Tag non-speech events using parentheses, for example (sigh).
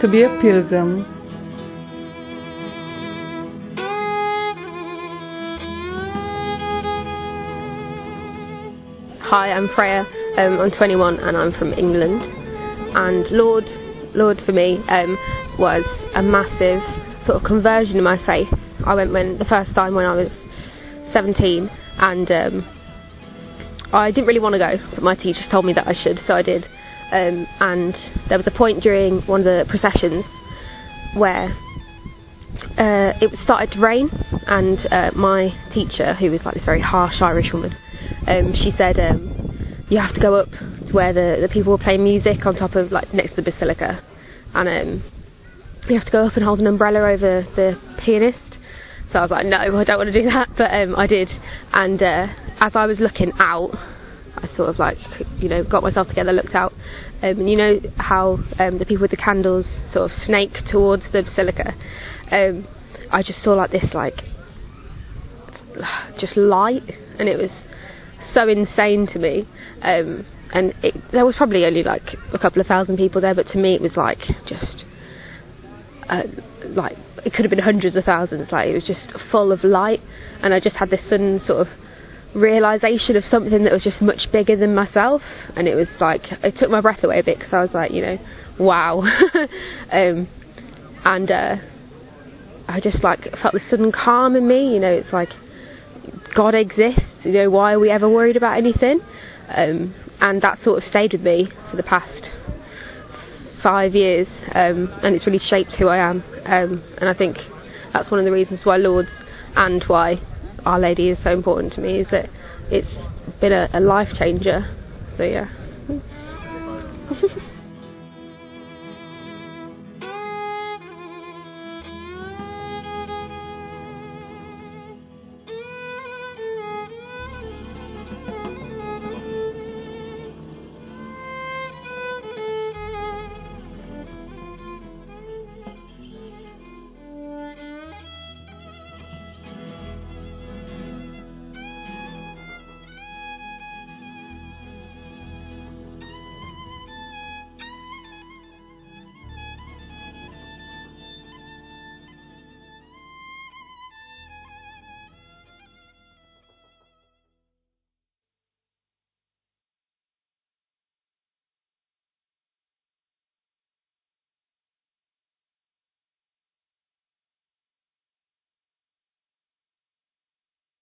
to be a pilgrim. Hi, I'm Freya. Um, I'm 21 and I'm from England. And Lourdes, Lourdes for me um, was a massive sort of conversion in my faith. I went when the first time when I was 17, and um, I didn't really want to go, but my teachers told me that I should, so I did. Um, and there was a point during one of the processions where uh, it started to rain, and uh, my teacher, who was like this very harsh Irish woman, um, she said, um, "You have to go up to where the, the people were playing music on top of like next to the basilica, and um, you have to go up and hold an umbrella over the pianist." So I was like, "No, I don't want to do that," (laughs) but um, I did. And uh, as I was looking out, I sort of like, you know, got myself together, looked out, um, and you know how um, the people with the candles sort of snake towards the basilica. Um, I just saw like this, like, just light, and it was so insane to me. Um, and it, there was probably only like a couple of thousand people there, but to me it was like just uh, like it could have been hundreds of thousands. Like it was just full of light, and I just had this sudden sort of realization of something that was just much bigger than myself, and it was like it took my breath away a bit because I was like, you know, wow, (laughs) um, and uh, I just like felt this sudden calm in me. You know, it's like God exists. You know, why are we ever worried about anything? Um, and that sort of stayed with me for the past five years, um, and it's really shaped who I am. Um, and I think that's one of the reasons why Lourdes and why Our Lady is so important to me is that it's been a, a life changer. So yeah. (laughs)